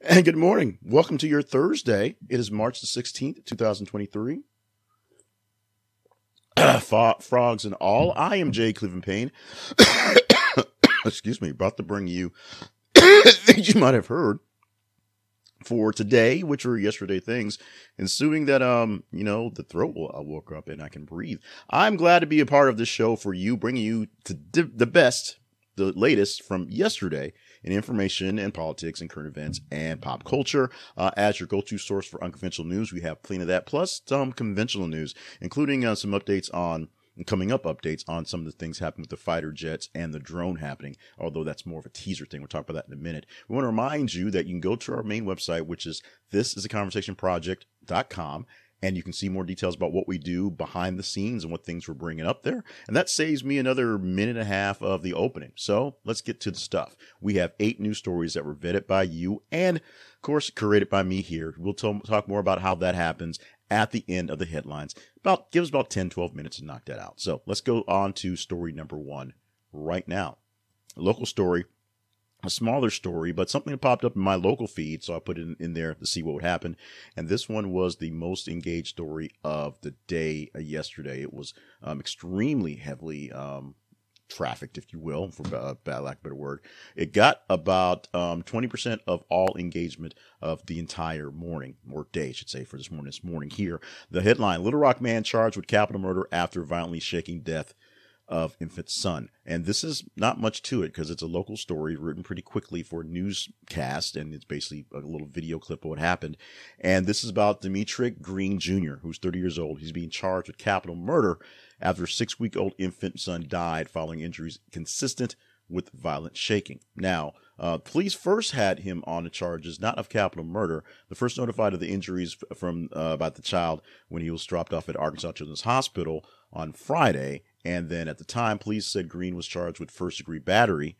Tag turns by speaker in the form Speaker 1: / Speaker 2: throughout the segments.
Speaker 1: And good morning. Welcome to your Thursday. It is March the 16th, 2023. Frogs and all. I am Jay Cleveland Payne. Excuse me, about to bring you things you might have heard for today, which were yesterday things, ensuing that, um, you know, the throat will, I woke up and I can breathe. I'm glad to be a part of this show for you, bringing you to the best, the latest from yesterday in information and politics and current events and pop culture. Uh, as your go-to source for unconventional news, we have plenty of that, plus some conventional news, including uh, some updates on coming up updates on some of the things happening with the fighter jets and the drone happening, although that's more of a teaser thing. We'll talk about that in a minute. We want to remind you that you can go to our main website, which is this is a conversation project.com and you can see more details about what we do behind the scenes and what things we're bringing up there. And that saves me another minute and a half of the opening. So let's get to the stuff. We have eight news stories that were vetted by you and, of course, curated by me here. We'll t- talk more about how that happens at the end of the headlines. About give us about 10, 12 minutes to knock that out. So let's go on to story number one right now. Local story a smaller story, but something popped up in my local feed, so I put it in, in, there to see what would happen. And this one was the most engaged story of the day uh, yesterday. It was um, extremely heavily um, trafficked, if you will, for uh, bad lack of better word. It got about um, 20% of all engagement of the entire morning, or day, I should say, for this morning. This morning here, the headline: Little Rock man charged with capital murder after violently shaking death of infant son. And this is not much to it because it's a local story written pretty quickly for a newscast, and it's basically a little video clip of what happened. And this is about Dimitri Green Jr., who's 30 years old. He's being charged with capital murder after a six week old infant son died following injuries consistent with violent shaking. Now, uh, police first had him on the charges, not of capital murder. The first notified of the injuries from uh, about the child when he was dropped off at Arkansas Children's Hospital on Friday, and then at the time, police said Green was charged with first degree battery,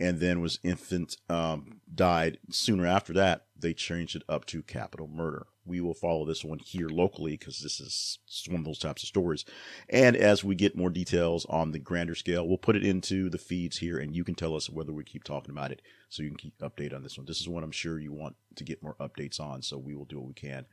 Speaker 1: and then was infant um, died sooner after that. They changed it up to capital murder. We will follow this one here locally because this is one of those types of stories. And as we get more details on the grander scale, we'll put it into the feeds here, and you can tell us whether we keep talking about it, so you can keep update on this one. This is one I'm sure you want to get more updates on, so we will do what we can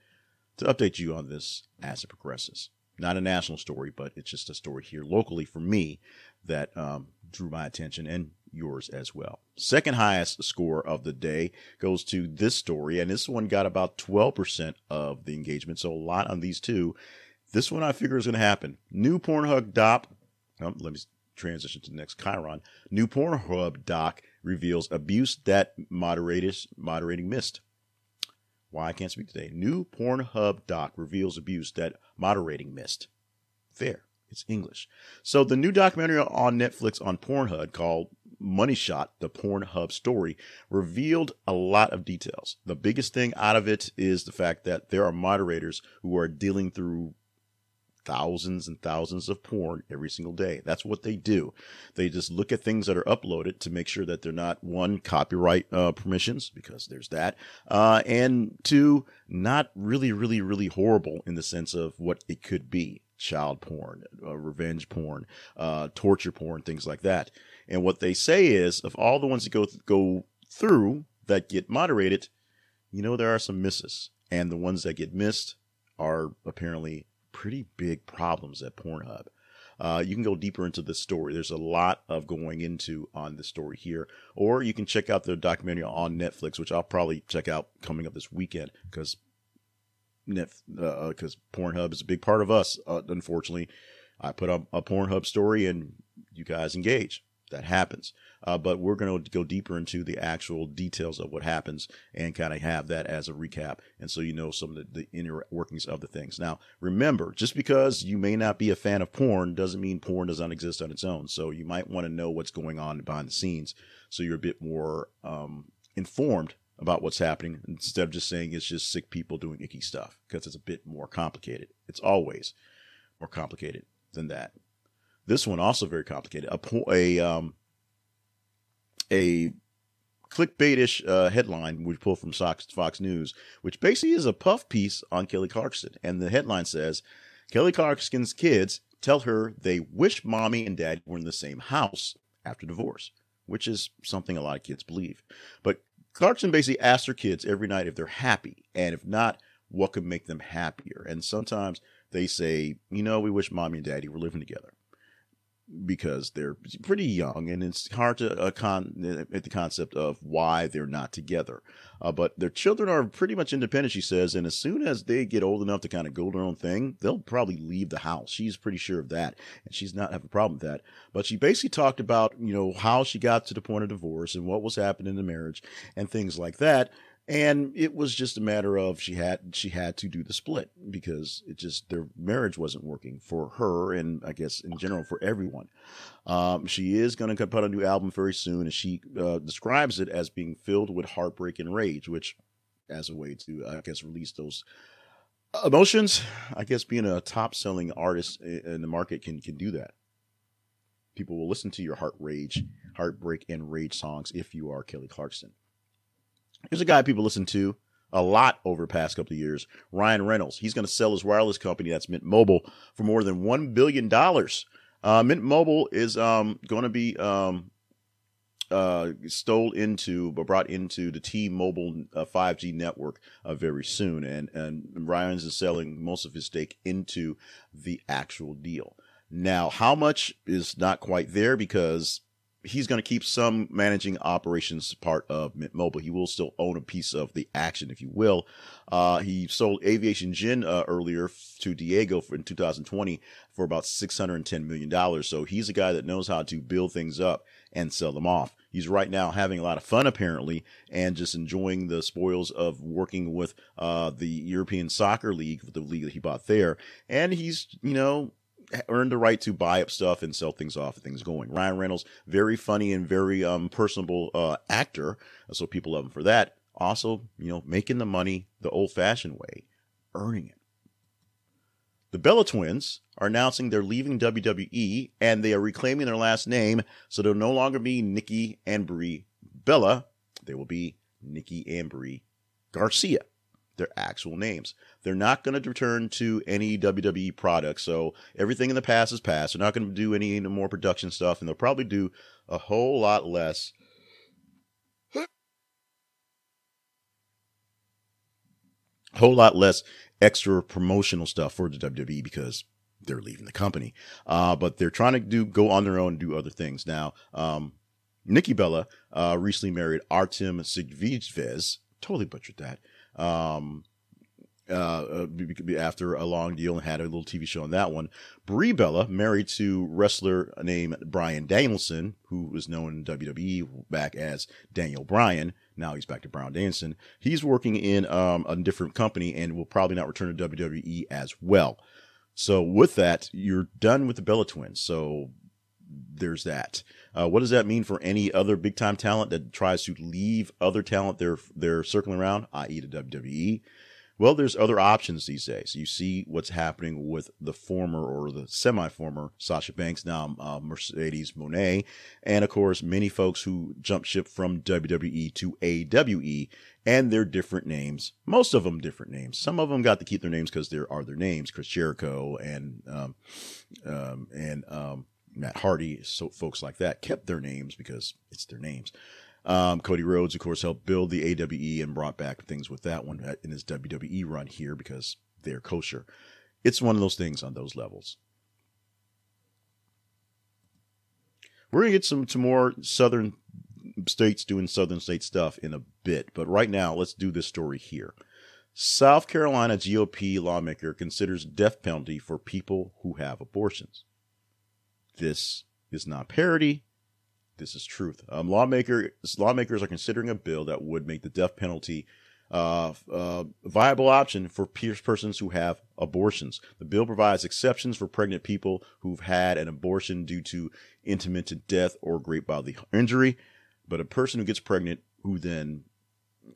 Speaker 1: to update you on this as it progresses not a national story, but it's just a story here locally for me that um, drew my attention and yours as well. Second highest score of the day goes to this story, and this one got about 12% of the engagement, so a lot on these two. This one I figure is going to happen. New Pornhub doc, oh, let me transition to the next Chiron. New Pornhub doc reveals abuse that moderators moderating missed. Why I can't speak today. New Pornhub doc reveals abuse that moderating missed. Fair. It's English. So the new documentary on Netflix on Pornhub called Money Shot, the Pornhub story, revealed a lot of details. The biggest thing out of it is the fact that there are moderators who are dealing through thousands and thousands of porn every single day. That's what they do. They just look at things that are uploaded to make sure that they're not one copyright uh, permissions because there's that, uh, and two not really, really, really horrible in the sense of what it could be. Child porn, uh, revenge porn, uh, torture porn, things like that. And what they say is, of all the ones that go th- go through that get moderated, you know there are some misses, and the ones that get missed are apparently pretty big problems at Pornhub. Uh, you can go deeper into the story. There's a lot of going into on the story here, or you can check out the documentary on Netflix, which I'll probably check out coming up this weekend because net because uh, Pornhub is a big part of us. Uh, unfortunately, I put up a Pornhub story and you guys engage that happens. Uh, but we're going to go deeper into the actual details of what happens and kind of have that as a recap. And so you know some of the, the inner workings of the things. Now, remember, just because you may not be a fan of porn doesn't mean porn does not exist on its own. So you might want to know what's going on behind the scenes so you're a bit more um, informed about what's happening instead of just saying it's just sick people doing icky stuff because it's a bit more complicated. It's always more complicated than that. This one also very complicated. A a um, a clickbaitish uh, headline we pull from Fox, Fox News, which basically is a puff piece on Kelly Clarkson, and the headline says Kelly Clarkson's kids tell her they wish mommy and daddy were in the same house after divorce, which is something a lot of kids believe. But Clarkson basically asks her kids every night if they're happy, and if not, what could make them happier. And sometimes they say, you know, we wish mommy and daddy were living together because they're pretty young and it's hard to uh, con at the concept of why they're not together. Uh, but their children are pretty much independent, she says, and as soon as they get old enough to kind of go their own thing, they'll probably leave the house. She's pretty sure of that, and she's not have a problem with that. But she basically talked about you know how she got to the point of divorce and what was happening in the marriage and things like that and it was just a matter of she had she had to do the split because it just their marriage wasn't working for her and I guess in general for everyone. Um, she is going to put out a new album very soon, and she uh, describes it as being filled with heartbreak and rage, which as a way to I guess release those emotions. I guess being a top selling artist in the market can can do that. People will listen to your heart rage, heartbreak and rage songs if you are Kelly Clarkson. Here's a guy people listen to a lot over the past couple of years. Ryan Reynolds. He's going to sell his wireless company, that's Mint Mobile, for more than one billion dollars. Uh, Mint Mobile is um, going to be um, uh, stole into, but brought into the T-Mobile uh, 5G network uh, very soon, and and Ryan's is selling most of his stake into the actual deal. Now, how much is not quite there because he's going to keep some managing operations part of Mint Mobile. He will still own a piece of the action, if you will. Uh, he sold Aviation Gin uh, earlier to Diageo for, in 2020 for about $610 million. So he's a guy that knows how to build things up and sell them off. He's right now having a lot of fun, apparently, and just enjoying the spoils of working with uh, the European Soccer League, the league that he bought there. And he's, you know, earned the right to buy up stuff and sell things off and things going. Ryan Reynolds, very funny and very um, personable uh, actor, so people love him for that. Also, you know, making the money the old-fashioned way, earning it. The Bella Twins are announcing they're leaving WWE and they are reclaiming their last name, so they'll no longer be Nikki and Brie Bella. They will be Nikki and Brie Garcia their actual names. They're not going to return to any WWE product. So everything in the past is past. They're not going to do any more production stuff, and they'll probably do a whole lot less. A whole lot less extra promotional stuff for the WWE because they're leaving the company. Uh, but they're trying to do go on their own and do other things. Now, um, Nikki Bella uh, recently married Artem Sigvijvez. Totally butchered that um, uh, uh after a long deal and had a little TV show on that one. Brie Bella, married to wrestler named Bryan Danielson, who was known in WWE back as Daniel Bryan. Now he's back to Brown Danielson. He's working in um, a different company and will probably not return to WWE as well. So with that, you're done with the Bella twins. So there's that. Uh, what does that mean for any other big time talent that tries to leave other talent they're they're circling around, i.e., the WWE? Well, there's other options these days. You see what's happening with the former or the semi-former Sasha Banks, now uh, Mercedes Moné, and of course many folks who jumped ship from WWE to AWE, and their different names. Most of them different names. Some of them got to keep their names because there are their names, Chris Jericho and um, um, and um, Matt Hardy, so folks like that kept their names because it's their names. Um, Cody Rhodes, of course, helped build the AWE and brought back things with that one in his WWE run here because they're kosher. It's one of those things on those levels. We're gonna get some to more southern states doing southern state stuff in a bit, but right now let's do this story here. South Carolina GOP lawmaker considers death penalty for people who have abortions. This is not parody. This is truth. Um, lawmaker, lawmakers are considering a bill that would make the death penalty uh, uh, a viable option for persons who have abortions. The bill provides exceptions for pregnant people who've had an abortion due to intermittent death or great bodily injury. But a person who gets pregnant who then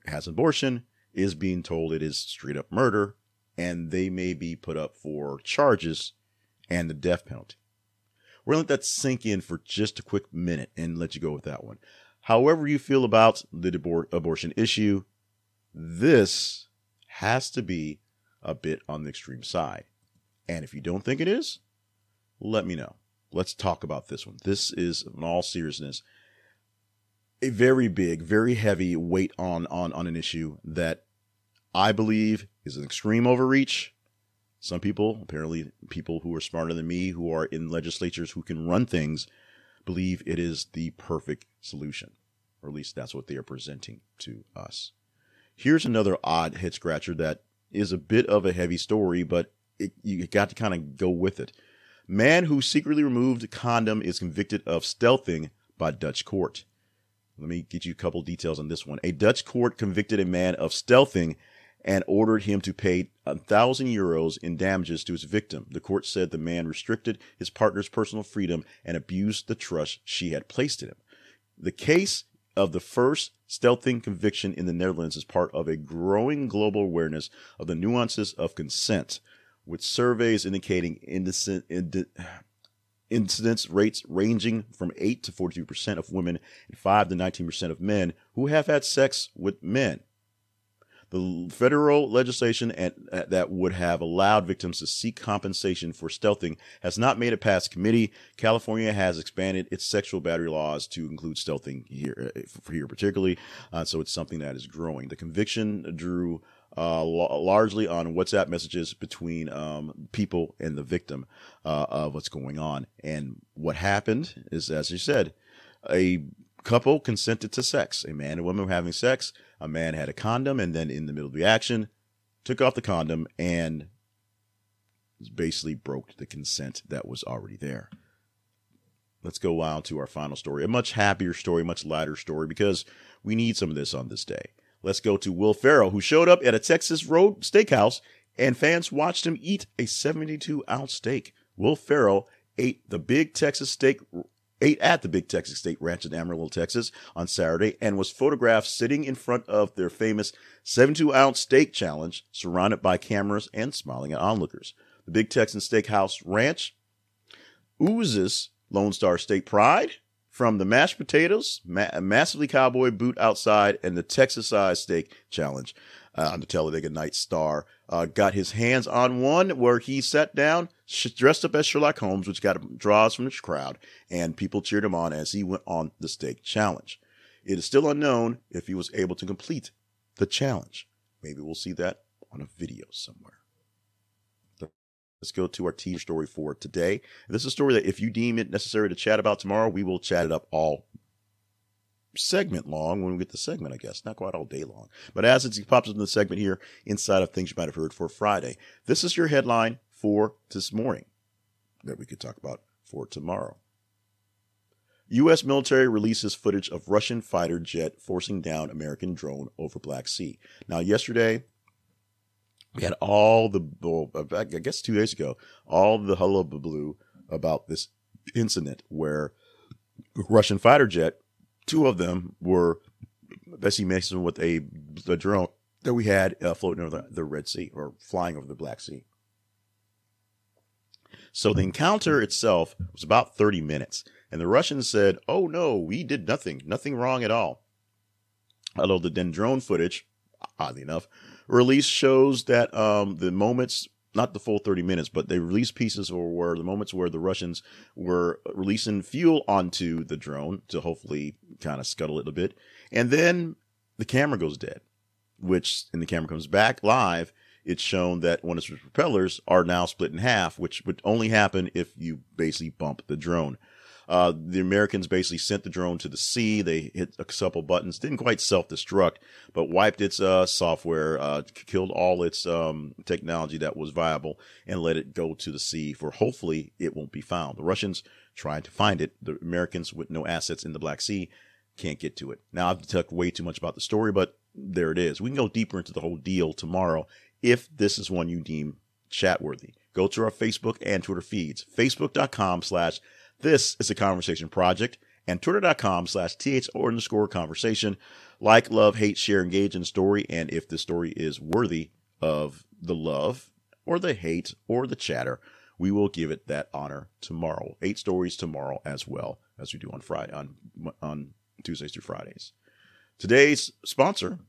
Speaker 1: has an abortion is being told it is straight up murder and they may be put up for charges and the death penalty. We're going to let that sink in for just a quick minute and let you go with that one. However, you feel about the abor- abortion issue, this has to be a bit on the extreme side. And if you don't think it is, let me know. Let's talk about this one. This is, in all seriousness, a very big, very heavy weight on on on an issue that I believe is an extreme overreach. Some people, apparently people who are smarter than me, who are in legislatures who can run things, believe it is the perfect solution. Or at least that's what they are presenting to us. Here's another odd head scratcher that is a bit of a heavy story, but it, you got to kind of go with it. Man who secretly removed condom is convicted of stealthing by Dutch court. Let me get you a couple details on this one. A Dutch court convicted a man of stealthing and ordered him to pay a thousand euros in damages to his victim. The court said the man restricted his partner's personal freedom and abused the trust she had placed in him. The case of the first stealthing conviction in the Netherlands is part of a growing global awareness of the nuances of consent, with surveys indicating indecent, ind- incidence rates ranging from 8 to 42% of women and 5 to 19% of men who have had sex with men. The federal legislation and, uh, that would have allowed victims to seek compensation for stealthing has not made it past committee. California has expanded its sexual battery laws to include stealthing here, uh, here particularly. Uh, so it's something that is growing. The conviction drew uh, largely on WhatsApp messages between um, people and the victim uh, of what's going on. And what happened is, as you said, a couple consented to sex. A man and woman were having sex a man had a condom and then in the middle of the action took off the condom and basically broke the consent that was already there. Let's go on to our final story. A much happier story, much lighter story, because we need some of this on this day. Let's go to Will Ferrell, who showed up at a Texas Road steakhouse and fans watched him eat a 72 ounce steak. Will Ferrell ate the big Texas steak ate at the Big Texan Steak Ranch in Amarillo, Texas on Saturday and was photographed sitting in front of their famous 72 ounce steak challenge, surrounded by cameras and smiling at onlookers. The Big Texan Steakhouse Ranch oozes Lone Star State pride from the mashed potatoes, ma- massively cowboy boot outside, and the Texas sized steak challenge uh, on the Talladega Night Star. Uh, got his hands on one where he sat down, dressed up as Sherlock Holmes, which got draws from the crowd, and people cheered him on as he went on the steak challenge. It is still unknown if he was able to complete the challenge. Maybe we'll see that on a video somewhere. Let's go to our teaser story for today. This is a story that if you deem it necessary to chat about tomorrow, we will chat it up all segment long when we get the segment, I guess. Not quite all day long. But as it pops up in the segment here inside of things you might have heard for Friday, this is your headline for this morning that we could talk about for tomorrow. U.S. military releases footage of Russian fighter jet forcing down American drone over Black Sea. Now, yesterday, we had all the, well, I guess two days ago, all the hullabaloo about this incident where Russian fighter jet two of them were Bessie Mason with a the drone that we had uh, floating over the, the Red Sea or flying over the Black Sea. So the encounter itself was about 30 minutes, and the Russians said, "Oh no, we did nothing, nothing wrong at all." Although the then drone footage, oddly enough, release shows that um, the moments not the full 30 minutes, but they released pieces or were the moments where the Russians were releasing fuel onto the drone to hopefully kind of scuttle it a bit. And then the camera goes dead, which, and the camera comes back live. It's shown that one of its propellers are now split in half, which would only happen if you basically bump the drone. Uh, the Americans basically sent the drone to the sea. They hit a couple buttons, didn't quite self destruct, but wiped its uh, software, uh, killed all its um, technology that was viable, and let it go to the sea for hopefully it won't be found. The Russians tried to find it. The Americans with no assets in the Black Sea can't get to it. Now, I've talked way too much about the story, but there it is. We can go deeper into the whole deal tomorrow if this is one you deem chat worthy. Go to our Facebook and Twitter feeds, facebook.com slash this is a conversation project and twitter.com slash th underscore conversation. Like, love, hate, share, engage in story. And if the story is worthy of the love or the hate or the chatter, we will give it that honor tomorrow. Eight stories tomorrow as well as we do on Friday on on Tuesdays through Fridays. Today's sponsor,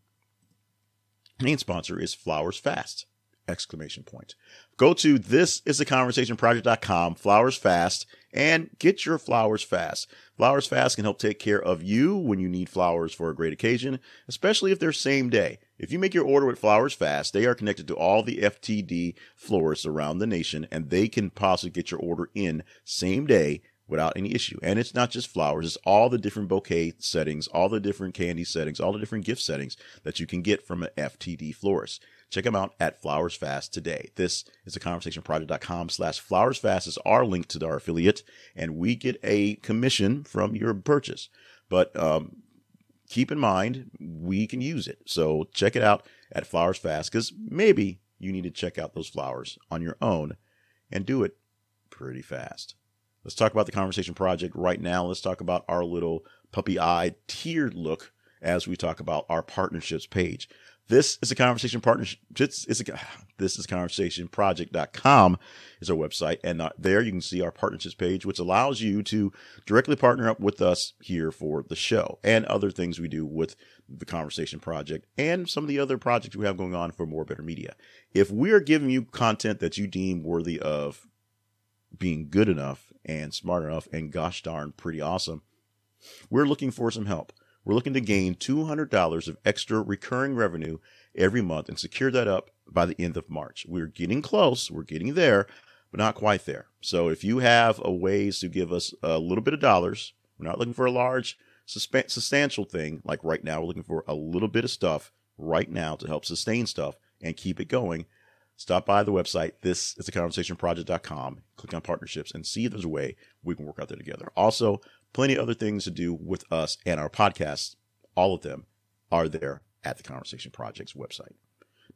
Speaker 1: main sponsor is Flowers Fast. exclamation point. Go to thisisaconversationproject.com, flowers fast, and get your flowers fast. Flowers fast can help take care of you when you need flowers for a great occasion, especially if they're same day. If you make your order with Flowers Fast, they are connected to all the FTD florists around the nation, and they can possibly get your order in same day without any issue. And it's not just flowers, it's all the different bouquet settings, all the different candy settings, all the different gift settings that you can get from an FTD florist. Check them out at Flowers Fast today. This is a conversationproject.com slash Flowers Fast is our link to our affiliate, and we get a commission from your purchase. But um, keep in mind, we can use it. So check it out at Flowers Fast because maybe you need to check out those flowers on your own and do it pretty fast. Let's talk about the Conversation Project right now. Let's talk about our little puppy eye tiered look as we talk about our partnerships page. This is a conversation partnership. It's, it's a, this is conversationproject.com is our website. And uh, there you can see our partnerships page, which allows you to directly partner up with us here for the show and other things we do with the conversation project and some of the other projects we have going on for more better media. If we are giving you content that you deem worthy of being good enough and smart enough and gosh darn pretty awesome, we're looking for some help. We're looking to gain $200 of extra recurring revenue every month and secure that up by the end of March. We're getting close, we're getting there, but not quite there. So if you have a ways to give us a little bit of dollars, we're not looking for a large substantial thing like right now. We're looking for a little bit of stuff right now to help sustain stuff and keep it going. Stop by the website. This is the conversationproject.com. Click on partnerships and see if there's a way we can work out there together. Also, plenty of other things to do with us and our podcasts. All of them are there at the Conversation Project's website.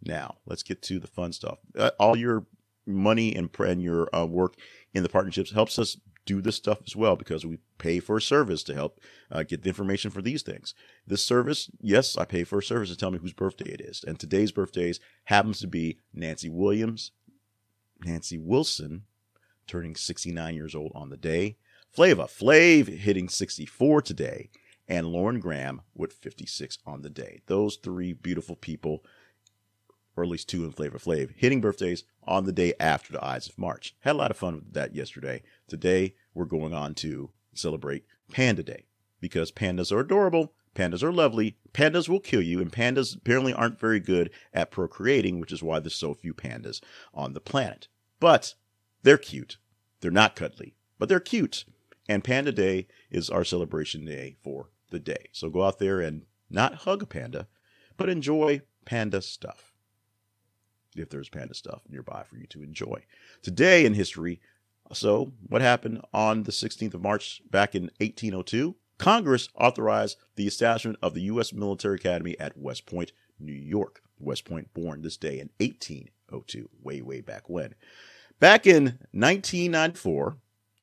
Speaker 1: Now, let's get to the fun stuff. Uh, all your money and, and your uh, work in the partnerships helps us do this stuff as well because we pay for a service to help uh, get the information for these things. This service, yes, I pay for a service to tell me whose birthday it is. And today's birthdays happens to be Nancy Williams, Nancy Wilson, turning 69 years old on the day, Flavor Flav hitting 64 today, and Lauren Graham with 56 on the day. Those three beautiful people, or at least two in Flavor Flav, hitting birthdays on the day after the Ides of March. Had a lot of fun with that yesterday. Today, we're going on to celebrate Panda Day because pandas are adorable, pandas are lovely, pandas will kill you, and pandas apparently aren't very good at procreating, which is why there's so few pandas on the planet. But they're cute. They're not cuddly, but they're cute. And Panda Day is our celebration day for the day. So go out there and not hug a panda, but enjoy panda stuff. If there's panda stuff nearby for you to enjoy. Today in history, so what happened on the 16th of March back in 1802? Congress authorized the establishment of the U.S. Military Academy at West Point, New York. West Point born this day in 1802, way, way back when. Back in 1994,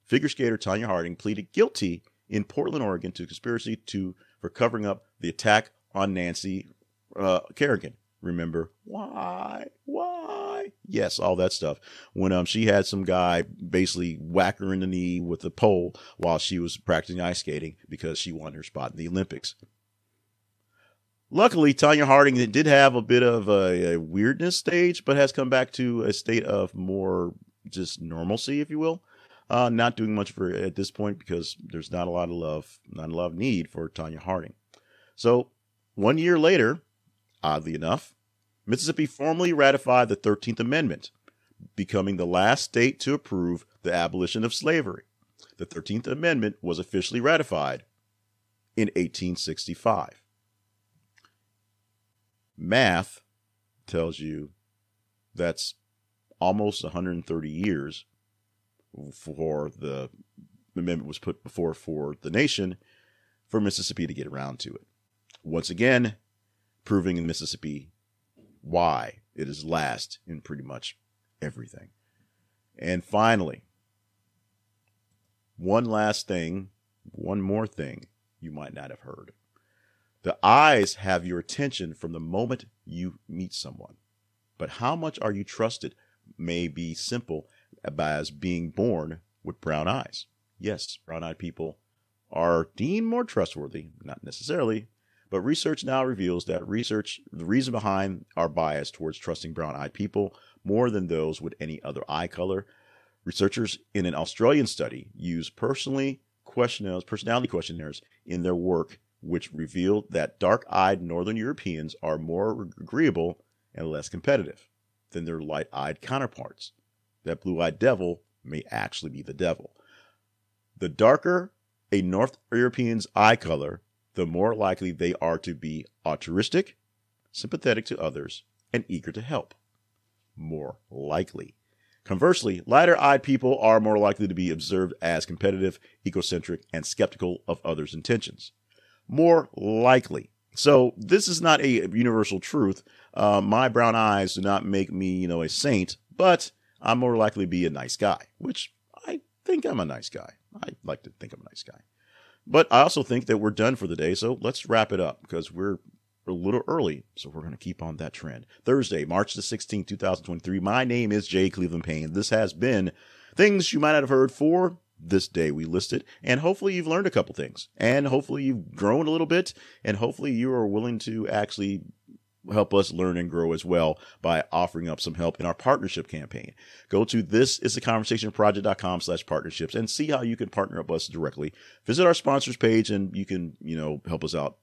Speaker 1: figure skater Tonya Harding pleaded guilty in Portland, Oregon, to conspiracy to for covering up the attack on Nancy uh, Kerrigan. Remember why? Why? Yes, all that stuff. When um she had some guy basically whack her in the knee with a pole while she was practicing ice skating because she won her spot in the Olympics. Luckily, Tonya Harding did have a bit of a, a weirdness stage, but has come back to a state of more just normalcy, if you will. Uh, not doing much for at this point because there's not a lot of love, not a lot of need for Tonya Harding. So one year later, oddly enough, Mississippi formally ratified the 13th Amendment, becoming the last state to approve the abolition of slavery. The 13th Amendment was officially ratified in 1865. Math tells you that's almost 130 years for the amendment was put before for the nation for Mississippi to get around to it. Once again, proving in Mississippi why it is last in pretty much everything. And finally, one last thing, one more thing you might not have heard. The eyes have your attention from the moment you meet someone. But how much are you trusted may be simple as being born with brown eyes. Yes, brown eyed people are deemed more trustworthy, not necessarily, But research now reveals that research, the reason behind our bias towards trusting brown eyed people more than those with any other eye color. Researchers in an Australian study used personally questionnaires, personality questionnaires in their work, which revealed that dark eyed Northern Europeans are more agreeable and less competitive than their light eyed counterparts. That blue eyed devil may actually be the devil. The darker a North European's eye color, the more likely they are to be altruistic, sympathetic to others, and eager to help. More likely. Conversely, lighter eyed people are more likely to be observed as competitive, egocentric, and skeptical of others' intentions. More likely. So, this is not a universal truth. Uh, my brown eyes do not make me, you know, a saint, but I'm more likely to be a nice guy, which I think I'm a nice guy. I like to think I'm a nice guy. But I also think that we're done for the day, so let's wrap it up because we're a little early, so we're going to keep on that trend. Thursday, March the 16th, 2023. My name is Jay Cleveland Payne. This has been things you might not have heard for this day we listed, and hopefully you've learned a couple things, and hopefully you've grown a little bit, and hopefully you are willing to actually help us learn and grow as well by offering up some help in our partnership campaign. Go to this is the conversation project.com slash partnerships and see how you can partner up us directly. Visit our sponsors page and you can, you know, help us out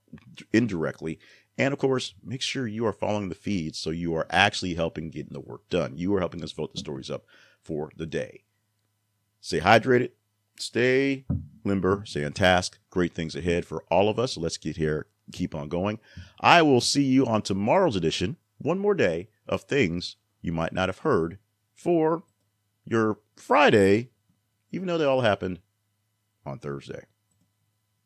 Speaker 1: indirectly. And of course, make sure you are following the feeds so you are actually helping getting the work done. You are helping us vote the stories up for the day. Stay hydrated, stay limber, stay on task. Great things ahead for all of us. let's get here, keep on going. I will see you on tomorrow's edition, one more day of things you might not have heard for your Friday, even though they all happened on Thursday.